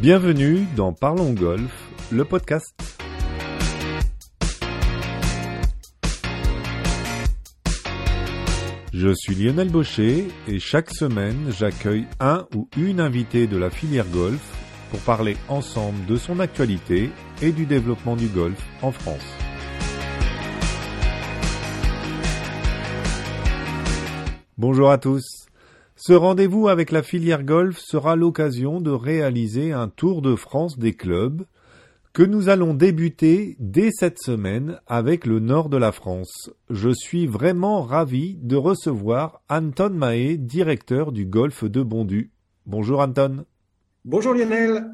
Bienvenue dans Parlons Golf, le podcast. Je suis Lionel Baucher et chaque semaine j'accueille un ou une invitée de la filière golf pour parler ensemble de son actualité et du développement du golf en France. Bonjour à tous. Ce rendez-vous avec la filière golf sera l'occasion de réaliser un tour de France des clubs que nous allons débuter dès cette semaine avec le nord de la France. Je suis vraiment ravi de recevoir Anton Mahé, directeur du golf de Bondu. Bonjour Anton. Bonjour Lionel.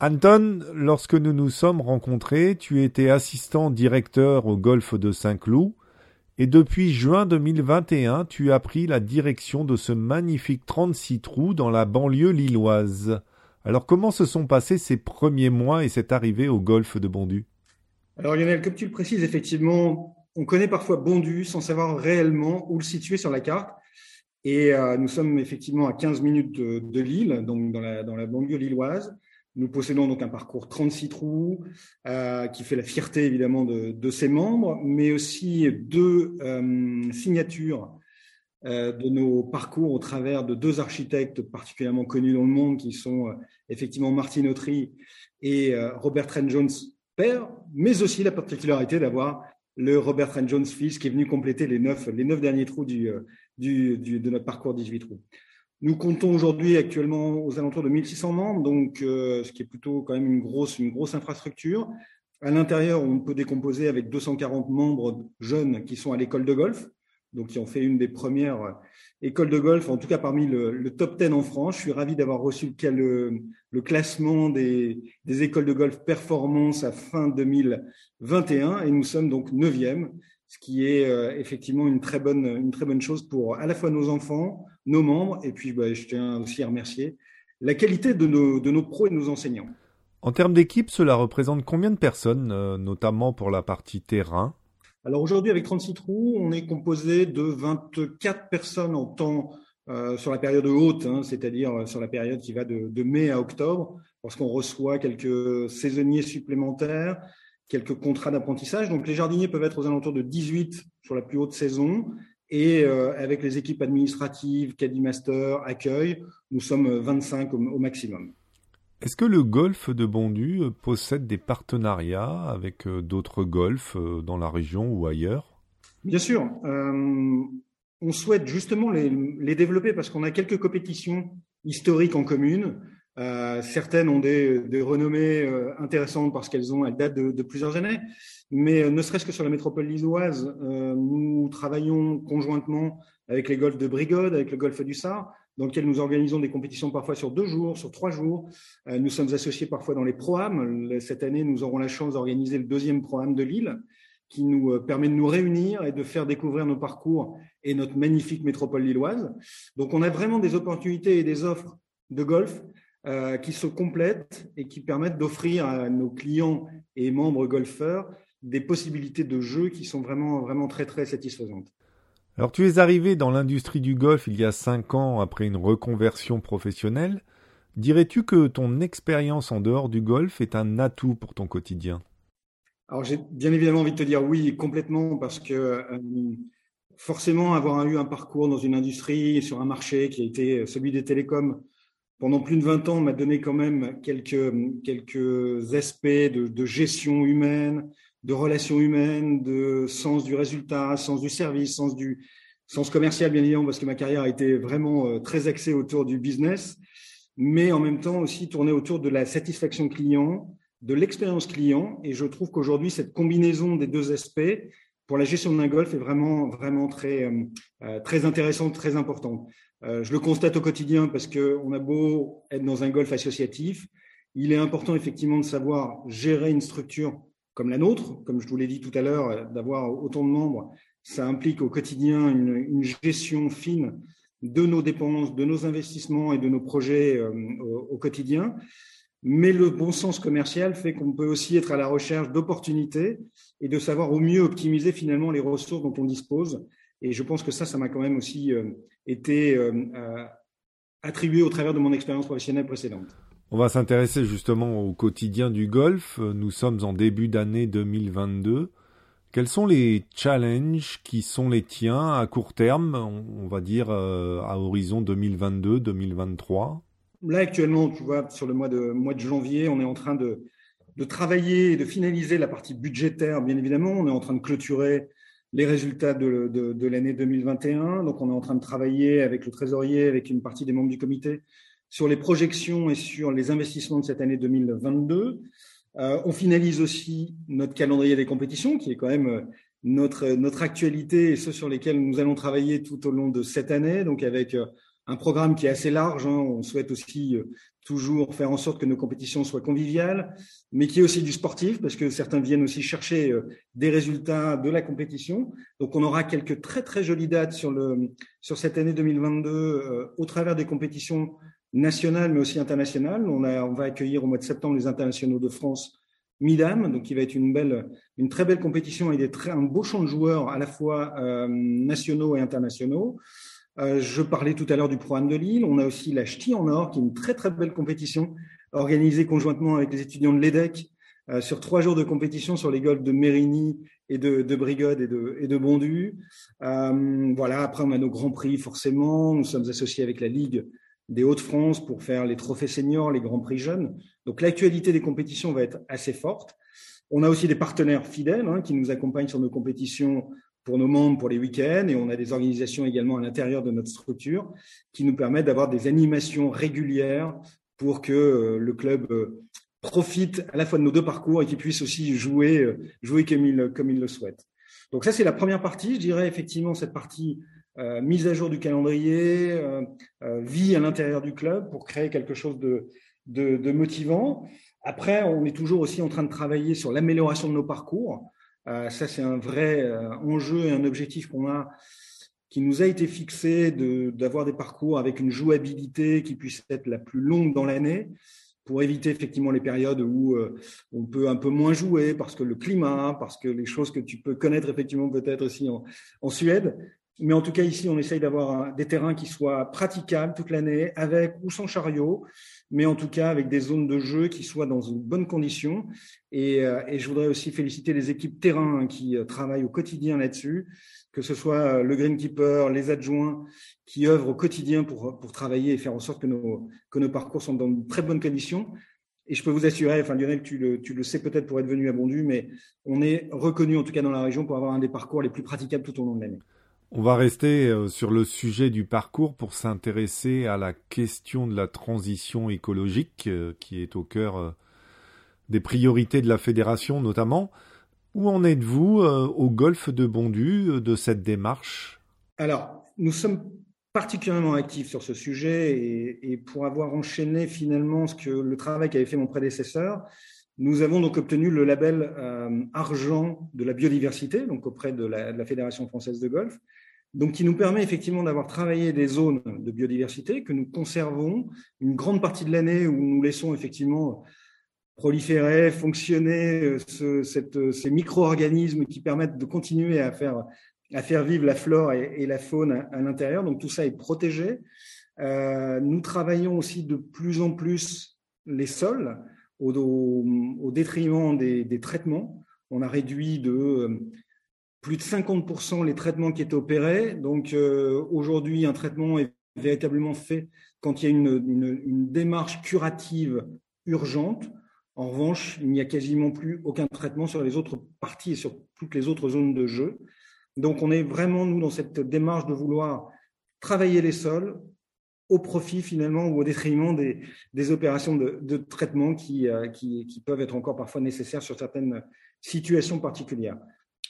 Anton, lorsque nous nous sommes rencontrés, tu étais assistant directeur au golf de Saint-Cloud et depuis juin 2021, tu as pris la direction de ce magnifique 36 trous dans la banlieue lilloise. Alors comment se sont passés ces premiers mois et cette arrivée au golfe de Bondu Alors Lionel, comme tu le précises, effectivement, on connaît parfois Bondu sans savoir réellement où le situer sur la carte. Et euh, nous sommes effectivement à 15 minutes de, Lille, donc dans la, dans la banlieue lilloise. Nous possédons donc un parcours 36 trous euh, qui fait la fierté évidemment de, ses membres, mais aussi deux euh, signatures euh, de nos parcours au travers de deux architectes particulièrement connus dans le monde qui sont effectivement Martin Autry et Robert Trent Jones père, mais aussi la particularité d'avoir le Robert Trent Jones fils qui est venu compléter les neuf, les neuf derniers trous du, du, de notre parcours 18 trous. Nous comptons aujourd'hui actuellement aux alentours de 1600 membres, donc euh, ce qui est plutôt quand même une grosse, une grosse infrastructure. À l'intérieur, on peut décomposer avec 240 membres jeunes qui sont à l'école de golf, donc qui ont fait une des premières écoles de golf, en tout cas parmi le, top 10 en France. Je suis ravi d'avoir reçu le, classement des, des, écoles de golf performance à fin 2021 et nous sommes donc neuvième, ce qui est euh, effectivement une très bonne, une très bonne chose pour à la fois nos enfants, nos membres, et puis bah, je tiens aussi à remercier la qualité de nos, de nos pros et de nos enseignants. En termes d'équipe, cela représente combien de personnes, euh, notamment pour la partie terrain? Alors aujourd'hui, avec 36 trous, on est composé de 24 personnes en temps euh, sur la période haute, hein, c'est-à-dire sur la période qui va de, de mai à octobre, parce qu'on reçoit quelques saisonniers supplémentaires, quelques contrats d'apprentissage. Donc les jardiniers peuvent être aux alentours de 18 sur la plus haute saison et euh, avec les équipes administratives, Caddy Master, accueil, nous sommes 25 au, maximum. Est-ce que le golf de Bondu euh, possède des partenariats avec euh, d'autres golfs dans la région ou ailleurs? Bien sûr. on souhaite justement les, les développer parce qu'on a quelques compétitions historiques en commune. Euh, certaines ont des, renommées euh, intéressantes parce qu'elles ont, elles datent de, plusieurs années. Mais euh, ne serait-ce que sur la métropole lilloise, euh, nous travaillons conjointement avec les golfs de Brigode, avec le golfe du Sar, dans lequel nous organisons des compétitions parfois sur deux jours, sur trois jours. nous sommes associés parfois dans les programmes. Cette année, nous aurons la chance d'organiser le deuxième programme de Lille, qui nous permet de nous réunir et de faire découvrir nos parcours et notre magnifique métropole lilloise. Donc, on a vraiment des opportunités et des offres de golf euh, qui se complètent et qui permettent d'offrir à nos clients et membres golfeurs des possibilités de jeu qui sont vraiment, vraiment très, très satisfaisantes. Alors, tu es arrivé dans l'industrie du golf il y a cinq ans après une reconversion professionnelle. Dirais-tu que ton expérience en dehors du golf est un atout pour ton quotidien? Alors, j'ai bien évidemment envie de te dire oui, complètement, parce que euh, forcément, avoir eu un parcours dans une industrie, sur un marché qui a été celui des télécoms, pendant plus de 20 ans, m'a donné quand même quelques, quelques aspects de, gestion humaine, de relations humaines, de sens du résultat, sens du service, sens du sens commercial, bien évidemment, parce que ma carrière a été vraiment euh, très axée autour du business, mais en même temps aussi tournée autour de la satisfaction client, de l'expérience client. Et je trouve qu'aujourd'hui, cette combinaison des deux aspects pour la gestion d'un golf est vraiment, vraiment très, euh, euh, très intéressante, très importante. Euh, je le constate au quotidien parce qu'on a beau être dans un golf associatif, il est important effectivement de savoir gérer une structure comme la nôtre, comme je vous l'ai dit tout à l'heure, d'avoir autant de membres, ça implique au quotidien une, gestion fine de nos dépenses, de nos investissements et de nos projets euh, au, quotidien. Mais le bon sens commercial fait qu'on peut aussi être à la recherche d'opportunités et de savoir au mieux optimiser finalement les ressources dont on dispose et je pense que ça, ça m'a quand même aussi euh, été euh, euh, attribué au travers de mon expérience professionnelle précédente. On va s'intéresser justement au quotidien du golf. Nous sommes en début d'année 2022. Quels sont les challenges qui sont les tiens à court terme, on va dire euh, à horizon 2022-2023 Là actuellement, tu vois, sur le mois de, mois de janvier, on est en train de, de travailler et de finaliser la partie budgétaire, bien évidemment. On est en train de clôturer les résultats de, l'année 2021. Donc, on est en train de travailler avec le trésorier, avec une partie des membres du comité sur les projections et sur les investissements de cette année 2022. Euh, on finalise aussi notre calendrier des compétitions, qui est quand même euh, notre, notre actualité et ceux sur lesquels nous allons travailler tout au long de cette année. Donc, avec euh, un programme qui est assez large. Hein. On souhaite aussi euh, toujours faire en sorte que nos compétitions soient conviviales, mais qui est aussi du sportif, parce que certains viennent aussi chercher euh, des résultats de la compétition. Donc, on aura quelques très très jolies dates sur le sur cette année 2022 euh, au travers des compétitions nationales, mais aussi internationales. On, a, on va accueillir au mois de septembre les internationaux de France Midam, donc qui va être une belle, une très belle compétition et des très, un beau champ de joueurs à la fois nationaux et internationaux. Euh, je parlais tout à l'heure du programme de Lille. On a aussi la Ch'ti en Or, qui est une très très belle compétition organisée conjointement avec les étudiants de l'EDEC euh, sur trois jours de compétition sur les golfs de Mérigny et de, de Brigode et de, et de Bondu. Euh, voilà. Après, on a nos grands prix forcément. Nous sommes associés avec la Ligue des Hauts-de-France pour faire les trophées seniors, les grands prix jeunes. Donc l'actualité des compétitions va être assez forte. On a aussi des partenaires fidèles hein, qui nous accompagnent sur nos compétitions pour nos membres pour les week-ends et on a des organisations également à l'intérieur de notre structure qui nous permettent d'avoir des animations régulières pour que euh, le club euh, profite à la fois de nos deux parcours et qu'il puisse aussi jouer, euh, jouer comme il, comme il le souhaite. Donc ça, c'est la première partie. Je dirais effectivement cette partie mise à jour du calendrier, vie à l'intérieur du club pour créer quelque chose de, de, de motivant. Après, on est toujours aussi en train de travailler sur l'amélioration de nos parcours. Euh, ça, c'est un vrai euh, enjeu et un objectif qu'on a, qui nous a été fixé d'avoir des parcours avec une jouabilité qui puisse être la plus longue dans l'année pour éviter effectivement les périodes où euh, on peut un peu moins jouer parce que le climat, parce que les choses que tu peux connaître effectivement peut-être aussi en, en, Suède. Mais en tout cas, ici, on essaye d'avoir des terrains qui soient praticables toute l'année, avec ou sans chariot, mais en tout cas avec des zones de jeu qui soient dans une bonne condition. Et, euh, je voudrais aussi féliciter les équipes terrain hein, qui euh, travaillent au quotidien là-dessus, que ce soit euh, le greenkeeper, les adjoints qui œuvrent au quotidien pour, pour travailler et faire en sorte que nos, que nos parcours sont dans de très bonnes conditions. Et je peux vous assurer, enfin Lionel, tu le, tu le sais peut-être pour être venu à Bondu, mais on est reconnu en tout cas dans la région pour avoir un des parcours les plus praticables tout au long de l'année. On va rester euh, sur le sujet du parcours pour s'intéresser à la question de la transition écologique euh, qui est au cœur euh, des priorités de la fédération notamment. Où en êtes-vous au golfe de Bondu de cette démarche? Alors, nous sommes particulièrement actifs sur ce sujet et, pour avoir enchaîné finalement ce que le travail qu'avait fait mon prédécesseur, nous avons donc obtenu le label argent de la biodiversité, donc auprès de la, de la Fédération française de golf donc qui nous permet effectivement d'avoir travaillé des zones de biodiversité que nous conservons une grande partie de l'année où nous laissons effectivement proliférer, fonctionner euh, euh, ces micro-organismes qui permettent de continuer à faire, à faire vivre la flore et, la faune à, l'intérieur. Donc tout ça est protégé. Euh, nous travaillons aussi de plus en plus les sols au, détriment des, traitements. On a réduit de plus de 50% les traitements qui étaient opérés. Donc euh, aujourd'hui, un traitement est véritablement fait quand il y a une, démarche curative urgente. En revanche, il n'y a quasiment plus aucun traitement sur les autres parties et sur toutes les autres zones de jeu. Donc on est vraiment, nous, dans cette démarche de vouloir travailler les sols au profit finalement ou au détriment des, opérations de, traitement euh, qui peuvent être encore parfois nécessaires sur certaines situations particulières.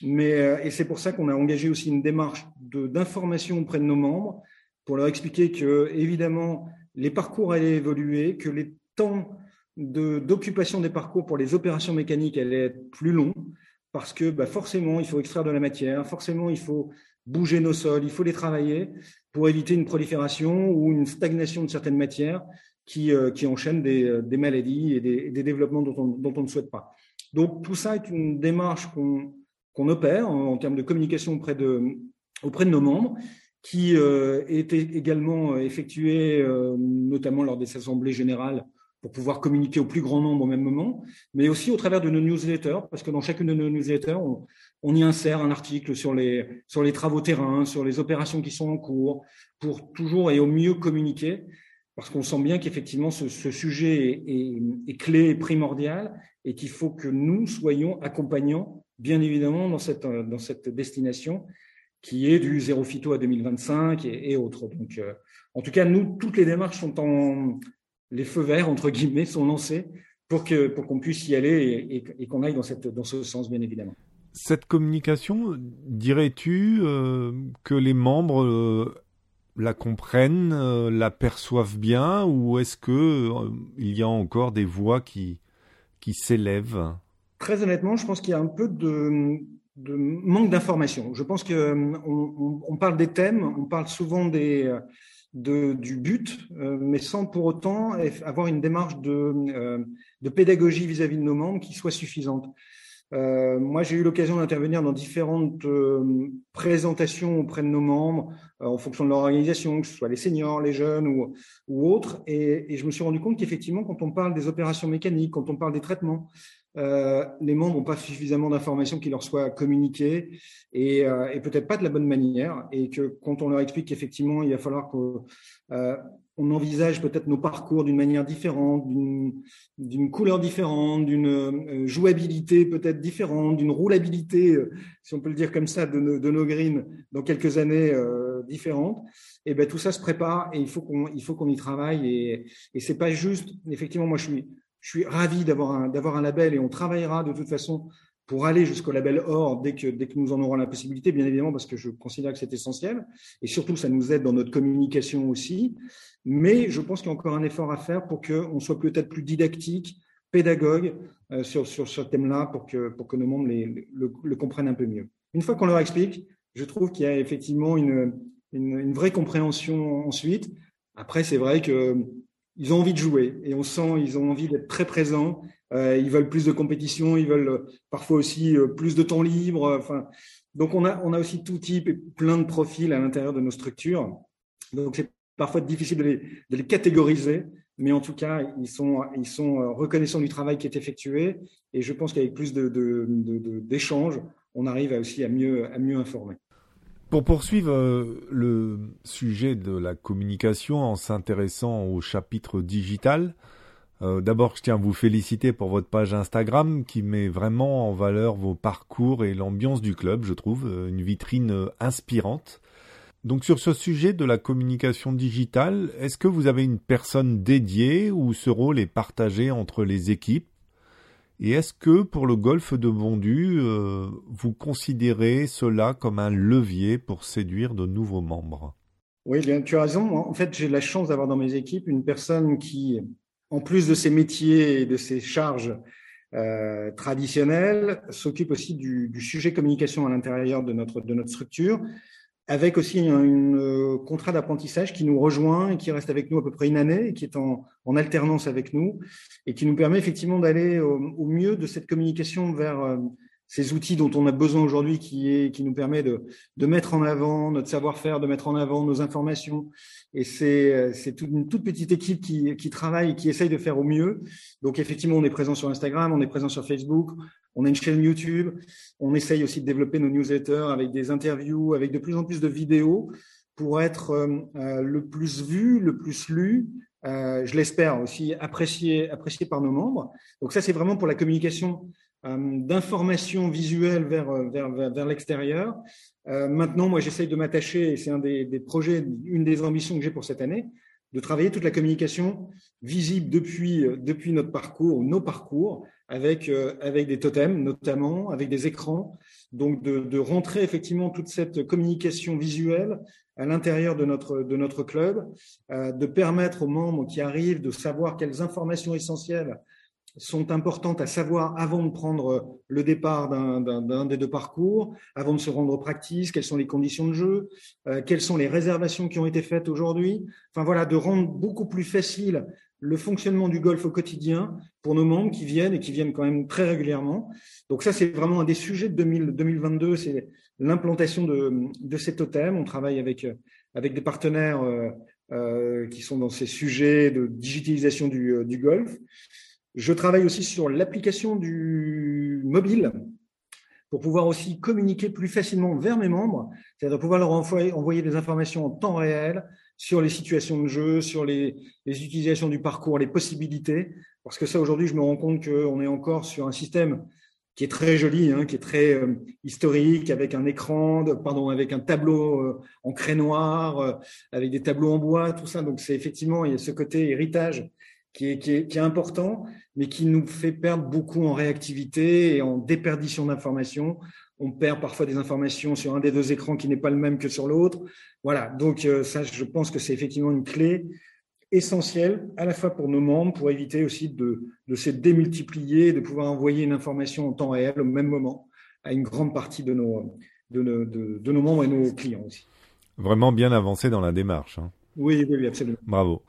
Mais, euh, et c'est pour ça qu'on a engagé aussi une démarche d'information auprès de nos membres pour leur expliquer que, évidemment, les parcours allaient évoluer, que les temps d'occupation des parcours pour les opérations mécaniques allaient être plus longs, parce que bah, forcément, il faut extraire de la matière, forcément, il faut bouger nos sols, il faut les travailler pour éviter une prolifération ou une stagnation de certaines matières qui, euh, qui enchaînent des, euh, des, maladies et des, des développements dont on, dont on ne souhaite pas. Donc tout ça est une démarche qu'on qu'on opère en, termes de communication auprès de, auprès de nos membres, qui euh, était également effectué, euh, notamment lors des assemblées générales pour pouvoir communiquer au plus grand nombre au même moment, mais aussi au travers de nos newsletters, parce que dans chacune de nos newsletters, on, y insère un article sur les, sur les travaux terrain, sur les opérations qui sont en cours, pour toujours et au mieux communiquer, parce qu'on sent bien qu'effectivement ce, sujet est, est, clé et primordial, et qu'il faut que nous soyons accompagnants, bien évidemment, dans cette, dans cette destination qui est du zéro phyto à 2025 et, autres. Donc, euh, en tout cas, nous, toutes les démarches sont en, les feux verts, entre guillemets, sont lancés pour qu'on pour qu'on puisse y aller et, qu'on aille dans, cette, dans ce sens, bien évidemment. Cette communication, dirais-tu euh, que les membres euh, la comprennent, euh, la perçoivent bien, ou est-ce que il y a encore des voix qui, qui s'élèvent? Très honnêtement, je pense qu'il y a un peu de, manque d'information. Je pense qu'on on, parle des thèmes, on parle souvent du but, euh, mais sans pour autant avoir une démarche de, euh, de pédagogie vis-à-vis de nos membres qui soit suffisante. Euh, moi, j'ai eu l'occasion d'intervenir dans différentes présentations auprès de nos membres, en fonction de leur organisation, que ce soit les seniors, les jeunes ou, autres, et je me suis rendu compte qu'effectivement, quand on parle des opérations mécaniques, quand on parle des traitements, euh, les membres n'ont pas suffisamment d'informations qui leur soient communiquées et, euh, et peut-être pas de la bonne manière. Et que quand on leur explique qu'effectivement, il va falloir qu'on euh, envisage peut-être nos parcours d'une manière différente, d'une couleur différente, d'une jouabilité peut-être différente, d'une roulabilité, si on peut le dire comme ça, de, nos, de greens dans quelques années différentes, et eh ben tout ça se prépare et il faut qu'on il y travaille et, et c'est pas juste. Effectivement, moi je suis je suis ravi d'avoir un, d'avoir un label et on travaillera de toute façon pour aller jusqu'au label or dès que, dès que nous en aurons la possibilité, bien évidemment, parce que je considère que c'est essentiel. Et surtout, ça nous aide dans notre communication aussi. Mais je pense qu'il y a encore un effort à faire pour qu'on soit peut-être plus didactique, pédagogue euh, sur, sur ce thème-là, pour que, pour que nos membres les, le, comprennent un peu mieux. Une fois qu'on leur explique, je trouve qu'il y a effectivement une, une vraie compréhension ensuite. Après, c'est vrai que ils ont envie de jouer et on sent ils ont envie d'être très présents. Euh, ils veulent plus de compétition, ils veulent euh, parfois aussi euh, plus de temps libre. Enfin, donc on a on a aussi tout type et plein de profils à l'intérieur de nos structures. Donc c'est parfois difficile de les, de les catégoriser, mais en tout cas ils sont ils sont reconnaissants du travail qui est effectué et je pense qu'avec plus de d'échanges, on arrive aussi à mieux à mieux informer. Pour poursuivre euh, le sujet de la communication en s'intéressant au chapitre digital, euh, d'abord je tiens à vous féliciter pour votre page Instagram qui met vraiment en valeur vos parcours et l'ambiance du club, je trouve, euh, une vitrine inspirante. Donc sur ce sujet de la communication digitale, est-ce que vous avez une personne dédiée ou ce rôle est partagé entre les équipes? Et est-ce que pour le golfe de Bondu, euh, vous considérez cela comme un levier pour séduire de nouveaux membres? Oui, tu as raison. En fait, j'ai la chance d'avoir dans mes équipes une personne qui, en plus de ses métiers et de ses charges euh, traditionnelles, s'occupe aussi du, du, sujet communication à l'intérieur de notre, de notre structure avec aussi un euh, contrat d'apprentissage qui nous rejoint et qui reste avec nous à peu près une année et qui est en, en alternance avec nous et qui nous permet effectivement d'aller au, au, mieux de cette communication vers euh, ces outils dont on a besoin aujourd'hui, qui, est, qui nous permet de, de mettre en avant notre savoir-faire, de mettre en avant nos informations. Et c'est toute une toute petite équipe qui, qui travaille et qui essaye de faire au mieux. Donc effectivement, on est présent sur Instagram, on est présent sur Facebook, on a une chaîne YouTube, on essaye aussi de développer nos newsletters avec des interviews, avec de plus en plus de vidéos pour être euh, euh le plus vu, le plus lu, euh, je l'espère aussi apprécié, apprécié par nos membres. Donc ça, c'est vraiment pour la communication d'informations visuelles vers, euh, vers, vers, l'extérieur. Euh, maintenant, moi, j'essaye de m'attacher, et c'est un des, des, projets, une des ambitions que j'ai pour cette année, de travailler toute la communication visible depuis, depuis notre parcours, nos parcours, avec, avec des totems notamment, avec des écrans, donc de, de rentrer effectivement toute cette communication visuelle à l'intérieur de notre, de notre club, euh, de permettre aux membres qui arrivent de savoir quelles informations essentielles sont importantes à savoir avant de prendre le départ d'un des deux parcours, avant de se rendre aux practice, quelles sont les conditions de jeu, euh, quelles sont les réservations qui ont été faites aujourd'hui. Enfin voilà, de rendre beaucoup plus facile le fonctionnement du golf au quotidien pour nos membres qui viennent et qui viennent quand même très régulièrement. Donc ça, c'est vraiment un des sujets de 2022, c'est l'implantation de, de ces totems. On travaille avec, avec des partenaires euh, qui sont dans ces sujets de digitalisation du, du golf. Je travaille aussi sur l'application du mobile pour pouvoir aussi communiquer plus facilement vers mes membres, c'est-à-dire pouvoir leur envoyer, des informations en temps réel sur les situations de jeu, sur les, utilisations du parcours, les possibilités. Parce que ça, aujourd'hui, je me rends compte qu'on est encore sur un système qui est très joli, hein, qui est très euh, historique, avec un écran, pardon, avec un tableau euh, en craie noir, euh, avec des tableaux en bois, tout ça. Donc, c'est effectivement, il y a ce côté héritage qui est, qui est, qui est important mais qui nous fait perdre beaucoup en réactivité et en déperdition d'informations. On perd parfois des informations sur un des deux écrans qui n'est pas le même que sur l'autre. Voilà, donc euh, ça, je pense que c'est effectivement une clé essentielle à la fois pour nos membres, pour éviter aussi de, de se démultiplier, de pouvoir envoyer une information en temps réel au même moment à une grande partie de nos, de nos, de, nos membres et nos clients aussi. Vraiment bien avancé dans la démarche. Hein. Oui, oui, absolument. Bravo.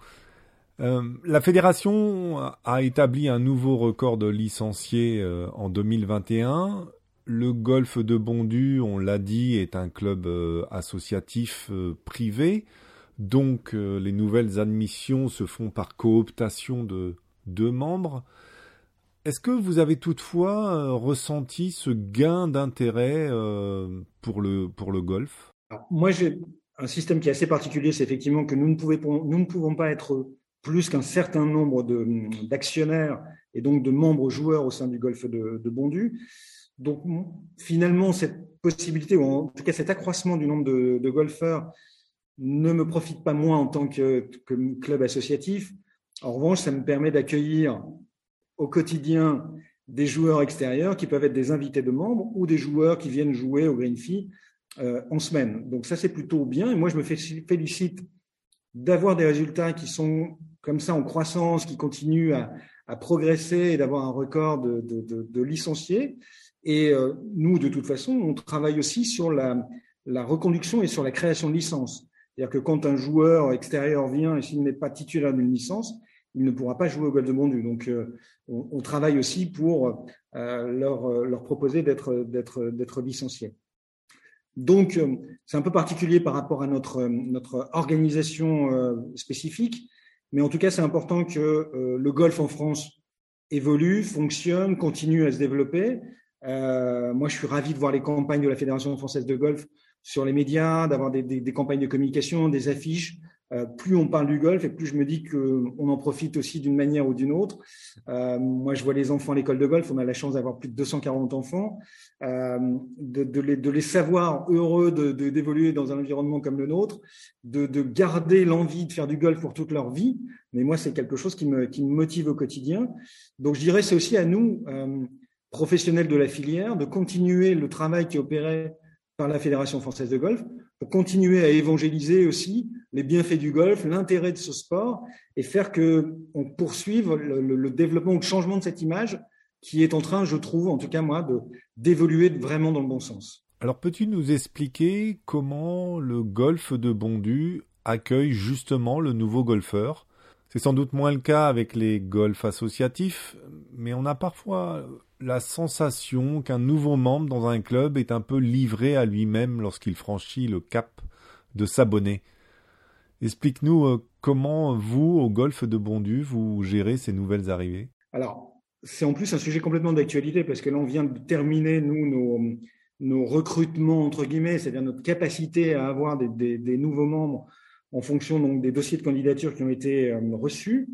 Euh, la fédération a établi un nouveau record de licenciés euh, en 2021. Le golf de Bondu, on l'a dit, est un club euh, associatif privé, donc les nouvelles admissions se font par cooptation de deux membres. Est-ce que vous avez toutefois ressenti ce gain d'intérêt pour le, pour le golf Moi, j'ai un système qui est assez particulier, c'est effectivement que nous ne, pouvons, nous ne pouvons pas être plus qu'un certain nombre d'actionnaires et donc de membres joueurs au sein du golfe de, Bondu. Donc finalement, cette possibilité, ou en tout cas cet accroissement du nombre de, golfeurs, ne me profite pas moins en tant que, club associatif. En revanche, ça me permet d'accueillir au quotidien des joueurs extérieurs qui peuvent être des invités de membres ou des joueurs qui viennent jouer au Green Fee euh, en semaine. Donc ça, c'est plutôt bien. Et moi, je me félicite d'avoir des résultats qui sont comme ça en croissance, qui continue à, progresser et d'avoir un record de, licenciés. Et euh, nous, de toute façon, on travaille aussi sur la, reconduction et sur la création de licences. C'est-à-dire que quand un joueur extérieur vient et s'il n'est pas titulaire d'une licence, il ne pourra pas jouer au Golf de Bondu. Donc, euh, on, travaille aussi pour euh, leur, proposer d'être licenciés. Donc, c'est un peu particulier par rapport à notre organisation spécifique, mais en tout cas, c'est important que euh, le golf en France évolue, fonctionne, continue à se développer. Euh, moi, je suis ravi de voir les campagnes de la Fédération française de golf sur les médias, d'avoir des, des, campagnes de communication, des affiches. Euh, plus on parle du golf et plus je me dis qu'on en profite aussi d'une manière ou d'une autre. Euh, moi, je vois les enfants à l'école de golf. On a la chance d'avoir plus de 240 enfants. Euh, de, les, savoir heureux d'évoluer dans un environnement comme le nôtre, de, garder l'envie de faire du golf pour toute leur vie. Mais moi, c'est quelque chose qui me, qui me motive au quotidien. Donc, je dirais, c'est aussi à nous, professionnels de la filière, de continuer le travail qui opéré par la Fédération française de golf pour continuer à évangéliser aussi les bienfaits du golf, l'intérêt de ce sport et faire que on poursuive le, développement ou le changement de cette image qui est en train, je trouve, en tout cas moi, d'évoluer vraiment dans le bon sens. Alors peux-tu nous expliquer comment le golf de Bondu accueille justement le nouveau golfeur? C'est sans doute moins le cas avec les golfs associatifs, mais on a parfois la sensation qu'un nouveau membre dans un club est un peu livré à lui-même lorsqu'il franchit le cap de s'abonner. Explique-nous euh, comment vous, au golfe de Bondu, vous gérez ces nouvelles arrivées? Alors, c'est en plus un sujet complètement d'actualité parce que là, on vient de terminer, nous, nos, recrutements, entre guillemets, c'est-à-dire notre capacité à avoir des, nouveaux membres en fonction des dossiers de candidature qui ont été euh, reçus.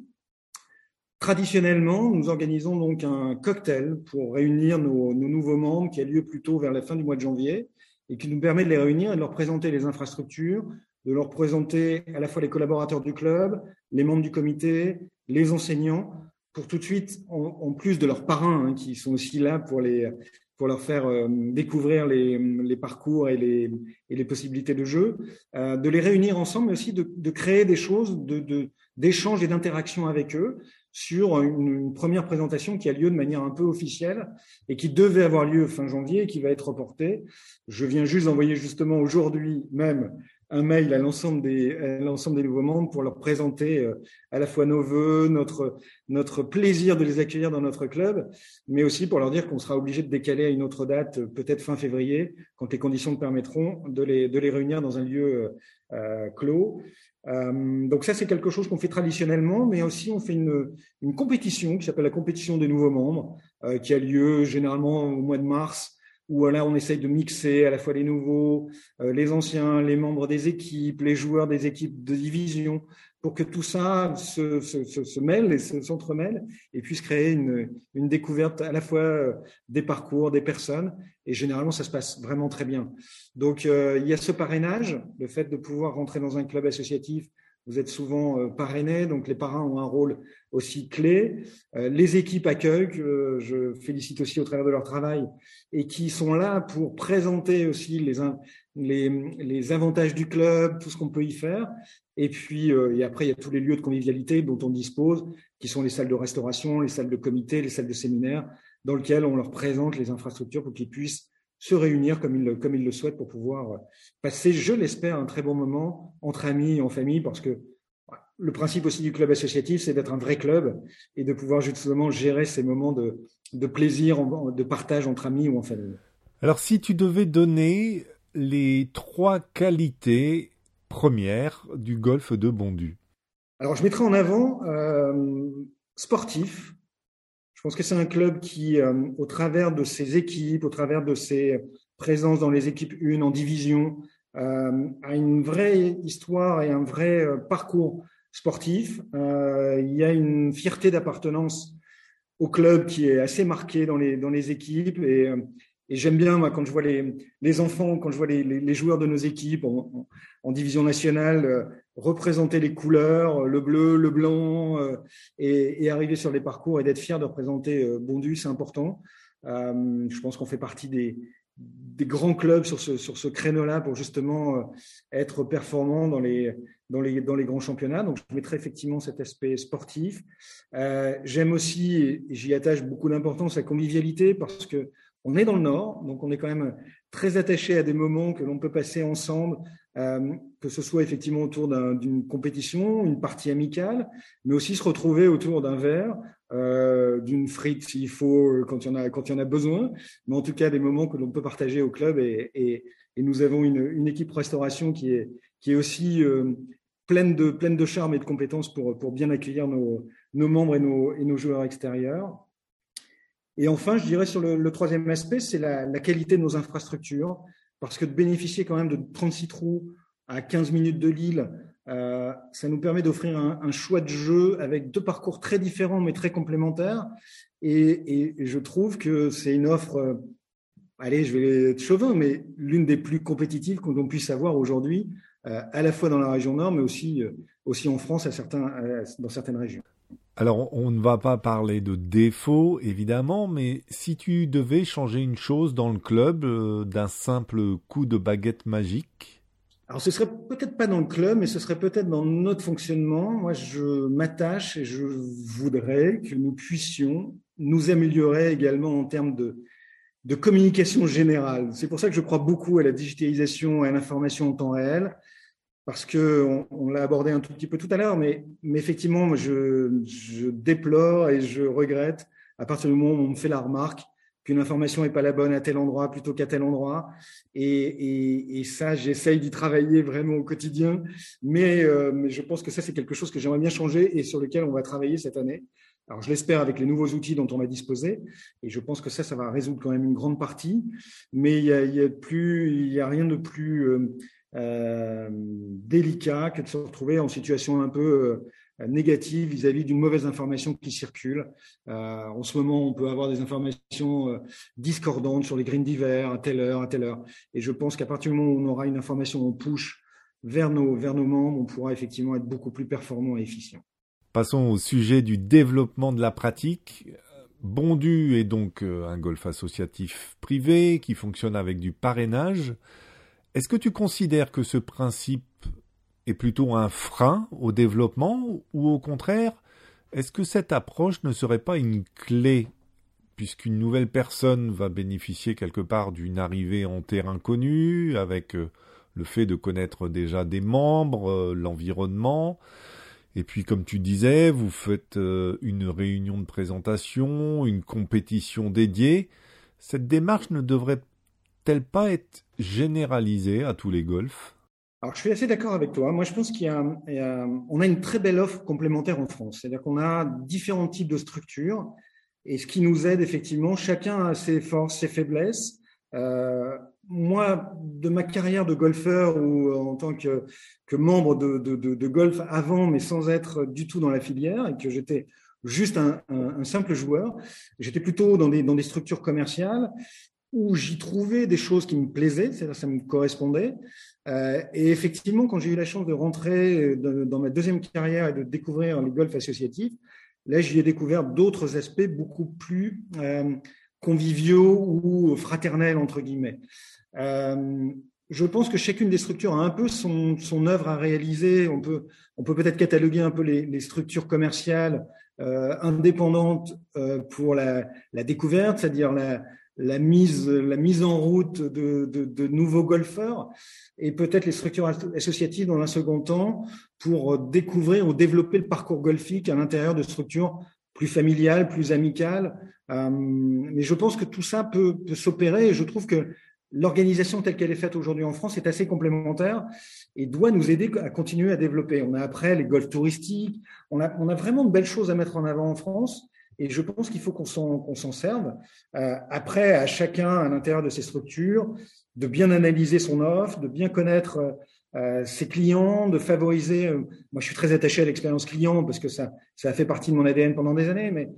Traditionnellement, nous organisons donc un cocktail pour réunir nos, nouveaux membres qui a lieu plutôt vers la fin du mois de janvier et qui nous permet de les réunir et de leur présenter les infrastructures, de leur présenter à la fois les collaborateurs du club, les membres du comité, les enseignants, pour tout de suite, en, plus de leurs parrains hein, qui sont aussi là pour, les, pour leur faire euh, découvrir les, les, parcours et les, et les possibilités de jeu, euh, de les réunir ensemble, mais aussi de, de créer des choses d'échange de, et d'interaction avec eux sur une, première présentation qui a lieu de manière un peu officielle et qui devait avoir lieu fin janvier et qui va être reportée. Je viens juste d'envoyer justement aujourd'hui même un mail à l'ensemble des, l'ensemble des nouveaux membres pour leur présenter euh, à la fois nos voeux, notre, notre plaisir de les accueillir dans notre club, mais aussi pour leur dire qu'on sera obligé de décaler à une autre date, peut-être fin février, quand les conditions le permettront, de les, de les réunir dans un lieu euh, clos. Euh, donc ça, c'est quelque chose qu'on fait traditionnellement, mais aussi on fait une, une compétition qui s'appelle la compétition des nouveaux membres, euh, qui a lieu généralement au mois de mars où là on essaye de mixer à la fois les nouveaux, euh, les anciens, les membres des équipes, les joueurs des équipes de division, pour que tout ça se, se, se, mêle et s'entremêle et puisse créer une, une, découverte à la fois euh, des parcours, des personnes. Et généralement, ça se passe vraiment très bien. Donc, euh, il y a ce parrainage, le fait de pouvoir rentrer dans un club associatif vous êtes souvent euh, parrainés, donc les parrains ont un rôle aussi clé. Euh, les équipes accueillent, que je félicite aussi au travers de leur travail, et qui sont là pour présenter aussi les, les, les avantages du club, tout ce qu'on peut y faire. Et puis, euh, et après, il y a tous les lieux de convivialité dont on dispose, qui sont les salles de restauration, les salles de comité, les salles de séminaire, dans lesquelles on leur présente les infrastructures pour qu'ils puissent se réunir comme ils, comme ils le souhaitent pour pouvoir passer, je l'espère, un très bon moment entre amis et en famille, parce que le principe aussi du club associatif, c'est d'être un vrai club et de pouvoir justement gérer ces moments de, de plaisir, de partage entre amis ou en famille. Alors si tu devais donner les trois qualités premières du golf de Bondu Alors je mettrais en avant euh, sportif, je pense que c'est un club qui, euh, au travers de ses équipes, au travers de ses présences dans les équipes 1 en division, euh, a une vraie histoire et un vrai euh, parcours sportif. il y a une fierté d'appartenance au club qui est assez marquée dans les, dans les équipes et, et j'aime bien, moi, quand je vois les, enfants, quand je vois les, joueurs de nos équipes en, division nationale euh, représenter les couleurs, le bleu, le blanc, euh, et, arriver sur les parcours et d'être fier de représenter euh, Bondu, c'est important. Euh, je pense qu'on fait partie des, grands clubs sur ce, créneau-là pour justement être performant dans les, grands championnats. Donc, je mettrai effectivement cet aspect sportif. Euh, J'aime aussi, et j'y attache beaucoup d'importance, la convivialité parce que on est dans le Nord, donc on est quand même très attaché à des moments que l'on peut passer ensemble, euh, que ce soit effectivement autour d'une compétition, une partie amicale, mais aussi se retrouver autour d'un verre, euh, d'une frite s'il faut, quand il, y en a, quand il y en a besoin, mais en tout cas des moments que l'on peut partager au club. Et, nous avons une, équipe restauration qui est, aussi euh, pleine, de, charme et de compétences pour, bien accueillir nos, membres et nos joueurs extérieurs. Et enfin, je dirais sur le, troisième aspect, c'est la, qualité de nos infrastructures, parce que de bénéficier quand même de 36 trous à 15 minutes de Lille, euh, ça nous permet d'offrir un, choix de jeu avec deux parcours très différents mais très complémentaires. Et, je trouve que c'est une offre, euh, allez, je vais être chauvin, mais l'une des plus compétitives qu'on puisse avoir aujourd'hui, euh, à la fois dans la région Nord, mais aussi, en France dans certaines régions. Alors, on ne va pas parler de défauts, évidemment, mais si tu devais changer une chose dans le club euh, d'un simple coup de baguette magique? Alors, ce serait peut-être pas dans le club, mais ce serait peut-être dans notre fonctionnement. Moi, je m'attache et je voudrais que nous puissions nous améliorer également en termes de communication générale. C'est pour ça que je crois beaucoup à la digitalisation et à l'information en temps réel parce que on, l'a abordé un tout petit peu tout à l'heure, mais, mais, effectivement, je, je, déplore et je regrette à partir du moment où on me fait la remarque qu'une information n'est pas la bonne à tel endroit plutôt qu'à tel endroit. Et, et, et ça, j'essaye d'y travailler vraiment au quotidien, mais, euh, mais je pense que ça, c'est quelque chose que j'aimerais bien changer et sur lequel on va travailler cette année. Alors, je l'espère avec les nouveaux outils dont on va disposer, et je pense que ça, ça va résoudre quand même une grande partie. Mais il y a, y a a rien de plus euh, euh, délicat que de se retrouver en situation un peu euh, négative vis-à-vis d'une mauvaise information qui circule. Euh, en ce moment, on peut avoir des informations discordantes sur les greens d'hiver à telle heure, à telle heure. Et je pense qu'à partir du moment où on aura une information en push vers nos, vers nos membres, on pourra effectivement être beaucoup plus performant et efficient. Passons au sujet du développement de la pratique. Bondu est donc un golf associatif privé qui fonctionne avec du parrainage. Est-ce que tu considères que ce principe est plutôt un frein au développement ou au contraire, est-ce que cette approche ne serait pas une clé puisqu'une nouvelle personne va bénéficier quelque part d'une arrivée en terrain connu avec euh, le fait de connaître déjà des membres, l'environnement? Et puis, comme tu disais, vous faites une réunion de présentation, une compétition dédiée. Cette démarche ne devrait-elle pas être généralisée à tous les golfs? Alors, je suis assez d'accord avec toi. Moi, je pense qu'il y a, on a une très belle offre complémentaire en France. C'est-à-dire qu'on a différents types de structures et ce qui nous aide effectivement, chacun a ses forces, ses faiblesses. Euh, moi, de ma carrière de golfeur ou en tant que, membre de, golf avant, mais sans être du tout dans la filière et que j'étais juste un, simple joueur, j'étais plutôt dans des structures commerciales où j'y trouvais des choses qui me plaisaient, c'est-à-dire ça me correspondait. Euh, et effectivement, quand j'ai eu la chance de rentrer dans ma deuxième carrière et de découvrir le golf associatif, là, j'y ai découvert d'autres aspects beaucoup plus euh, conviviaux ou fraternels, entre guillemets. Euh, je pense que chacune des structures a un peu son, son œuvre à réaliser. On peut on peut peut-être cataloguer un peu les, les structures commerciales euh, indépendantes euh, pour la, la découverte, c'est-à-dire la, la mise, la mise en route de, de, de nouveaux golfeurs et peut-être les structures associatives dans un second temps pour découvrir ou développer le parcours golfique à l'intérieur de structures plus familiales, plus amicales. Euh, mais je pense que tout ça peut, peut s'opérer et je trouve que l'organisation telle qu'elle est faite aujourd'hui en France est assez complémentaire et doit nous aider à continuer à développer. On a après les golfs touristiques, on a, on a vraiment de belles choses à mettre en avant en France. Et je pense qu'il faut qu'on s'en serve. Euh, après, à chacun, à l'intérieur de ces structures, de bien analyser son offre, de bien connaître euh, ses clients, de favoriser. Euh, moi, je suis très attaché à l'expérience client parce que ça, ça a fait partie de mon ADN pendant des années, mais,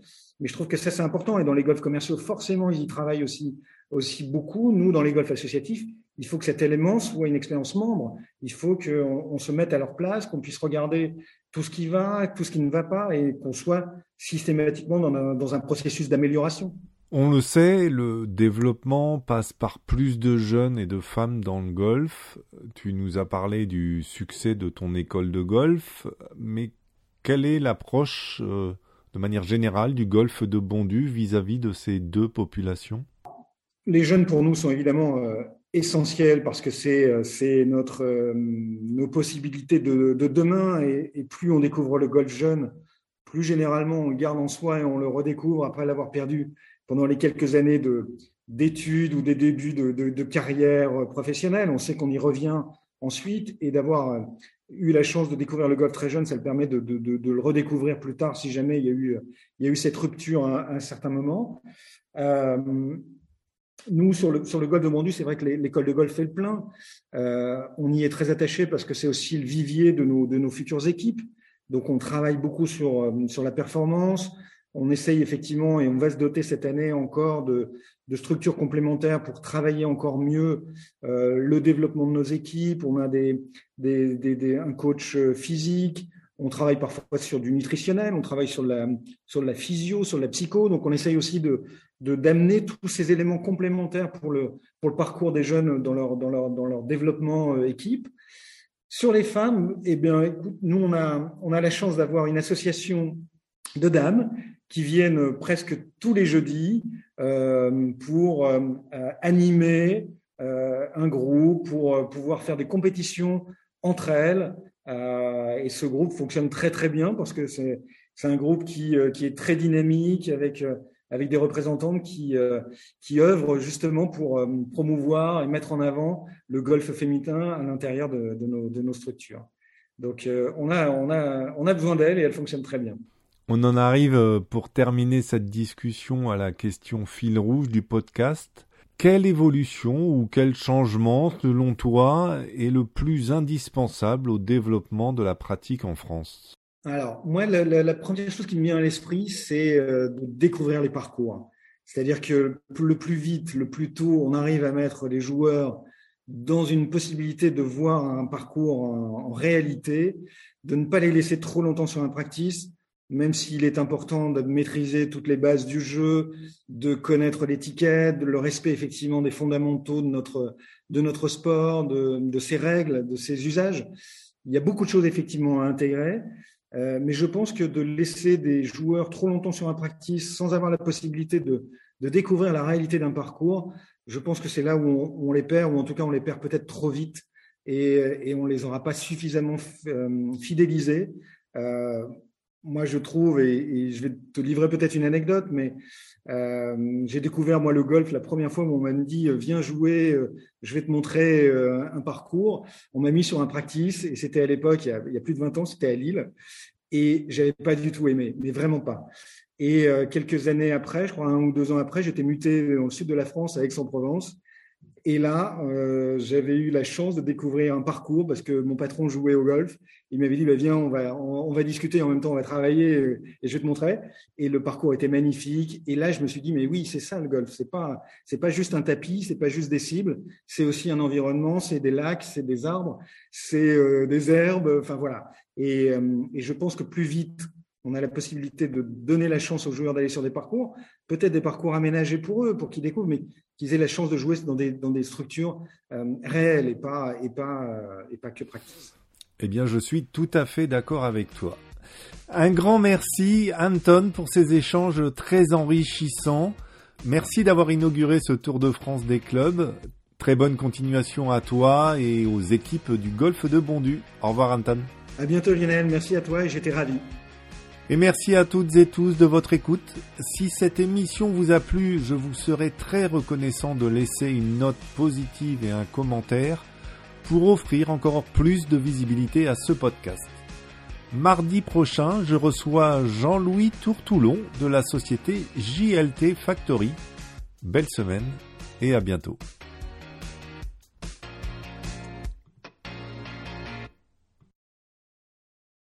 je trouve que ça, c'est important. Et dans les golfs commerciaux, forcément, ils y travaillent aussi, aussi beaucoup. Nous, dans les golfs associatifs, il faut que cet élément soit une expérience membre. Il faut qu'on on se mette à leur place, qu'on puisse regarder tout ce qui va, tout ce qui ne va pas, et qu'on soit systématiquement dans un, dans un processus d'amélioration. On le sait, le développement passe par plus de jeunes et de femmes dans le golf. Tu nous as parlé du succès de ton école de golf, mais quelle est l'approche euh, de manière générale du golf de Bondu vis-à-vis de ces deux populations? Les jeunes pour nous sont évidemment euh, essentiel parce que c'est euh, notre euh, nos possibilités de, de demain et, plus on découvre le golf jeune, plus généralement on le garde en soi et on le redécouvre après l'avoir perdu pendant les quelques années de d'études ou des débuts de, de, de, carrière professionnelle. On sait qu'on y revient ensuite et d'avoir euh, eu la chance de découvrir le golf très jeune, ça le permet de, de, le redécouvrir plus tard si jamais il y a eu, il y a eu cette rupture à, un certain moment. Nous, sur le, sur le golf de Mondu, c'est vrai que l'école de golf fait le plein. Euh, on y est très attaché parce que c'est aussi le vivier de nos, de nos futures équipes. Donc, on travaille beaucoup sur, euh, sur la performance. On essaye effectivement, et on va se doter cette année encore de, de structures complémentaires pour travailler encore mieux euh, le développement de nos équipes. On a des, des, des, un coach physique, on travaille parfois sur du nutritionnel, on travaille sur la, sur la physio, sur la psycho. Donc, on essaye aussi de, d'amener tous ces éléments complémentaires pour le, pour le parcours des jeunes dans leur, dans leur, dans leur développement euh, équipe. Sur les femmes, eh bien, nous, on a, on a la chance d'avoir une association de dames qui viennent presque tous les jeudis euh, pour euh, animer euh, un groupe, pour euh, pouvoir faire des compétitions entre elles. Et ce groupe fonctionne très très bien parce que c'est un groupe qui, qui est très dynamique avec avec des représentantes qui, euh, qui œuvrent justement pour euh, promouvoir et mettre en avant le golf féminin à l'intérieur de, nos, de, nos, structures. Donc euh, on, a, on, a, on a besoin d'elles et elles fonctionnent très bien. On en arrive pour terminer cette discussion à la question fil rouge du podcast. Quelle évolution ou quel changement, selon toi, est le plus indispensable au développement de la pratique en France? Alors, moi, la, première chose qui me vient à l'esprit, c'est euh, de découvrir les parcours. C'est-à-dire que le plus vite, le plus tôt, on arrive à mettre les joueurs dans une possibilité de voir un parcours en, en réalité, de ne pas les laisser trop longtemps sur un practice, même s'il est important de maîtriser toutes les bases du jeu, de connaître l'étiquette, le respect effectivement des fondamentaux de notre, de notre sport, de, ses règles, de ses usages. Il y a beaucoup de choses effectivement à intégrer. Euh, mais je pense que de laisser des joueurs trop longtemps sur un practice sans avoir la possibilité de, de découvrir la réalité d'un parcours, je pense que c'est là où on, on, les perd, ou en tout cas on les perd peut-être trop vite et, on ne les aura pas suffisamment fidélisés. Moi, je trouve, et, je vais te livrer peut-être une anecdote, mais j'ai découvert moi le golf la première fois où on m'a dit viens jouer, je vais te montrer un parcours. On m'a mis sur un practice et c'était à l'époque, il, y a plus de 20 ans, c'était à Lille et j'avais pas du tout aimé, mais vraiment pas. Et euh, quelques années après, je crois un ou deux ans après, j'étais muté le sud de la France, à Aix-en-Provence. Et là, euh, j'avais eu la chance de découvrir un parcours parce que mon patron jouait au golf. Il m'avait dit, bah, viens, on va, on, va discuter, en même temps, on va travailler euh, et je vais te montrer. Et le parcours était magnifique. Et là, je me suis dit, mais oui, c'est ça le golf. C'est pas, c'est pas juste un tapis, c'est pas juste des cibles. C'est aussi un environnement, c'est des lacs, c'est des arbres, c'est des herbes. Enfin voilà. Et, et je pense que plus vite on a la possibilité de donner la chance aux joueurs d'aller sur des parcours, peut-être des parcours aménagés pour eux, pour qu'ils découvrent, mais qu'ils aient la chance de jouer dans des, dans des structures euh, réelles et pas, et, pas, euh, et pas que practice. Eh bien, je suis tout à fait d'accord avec toi. Un grand merci, Anton, pour ces échanges très enrichissants. Merci d'avoir inauguré ce Tour de France des clubs. Très bonne continuation à toi et aux équipes du Golfe de Bondu. Au revoir, Anton. À bientôt, Lionel. Merci à toi et j'étais ravi. Et merci à toutes et tous de votre écoute. Si cette émission vous a plu, je vous serai très reconnaissant de laisser une note positive et un commentaire pour offrir encore plus de visibilité à ce podcast. Mardi prochain, je reçois Jean-Louis Tourtoulon de la société JLT Factory. Belle semaine et à bientôt.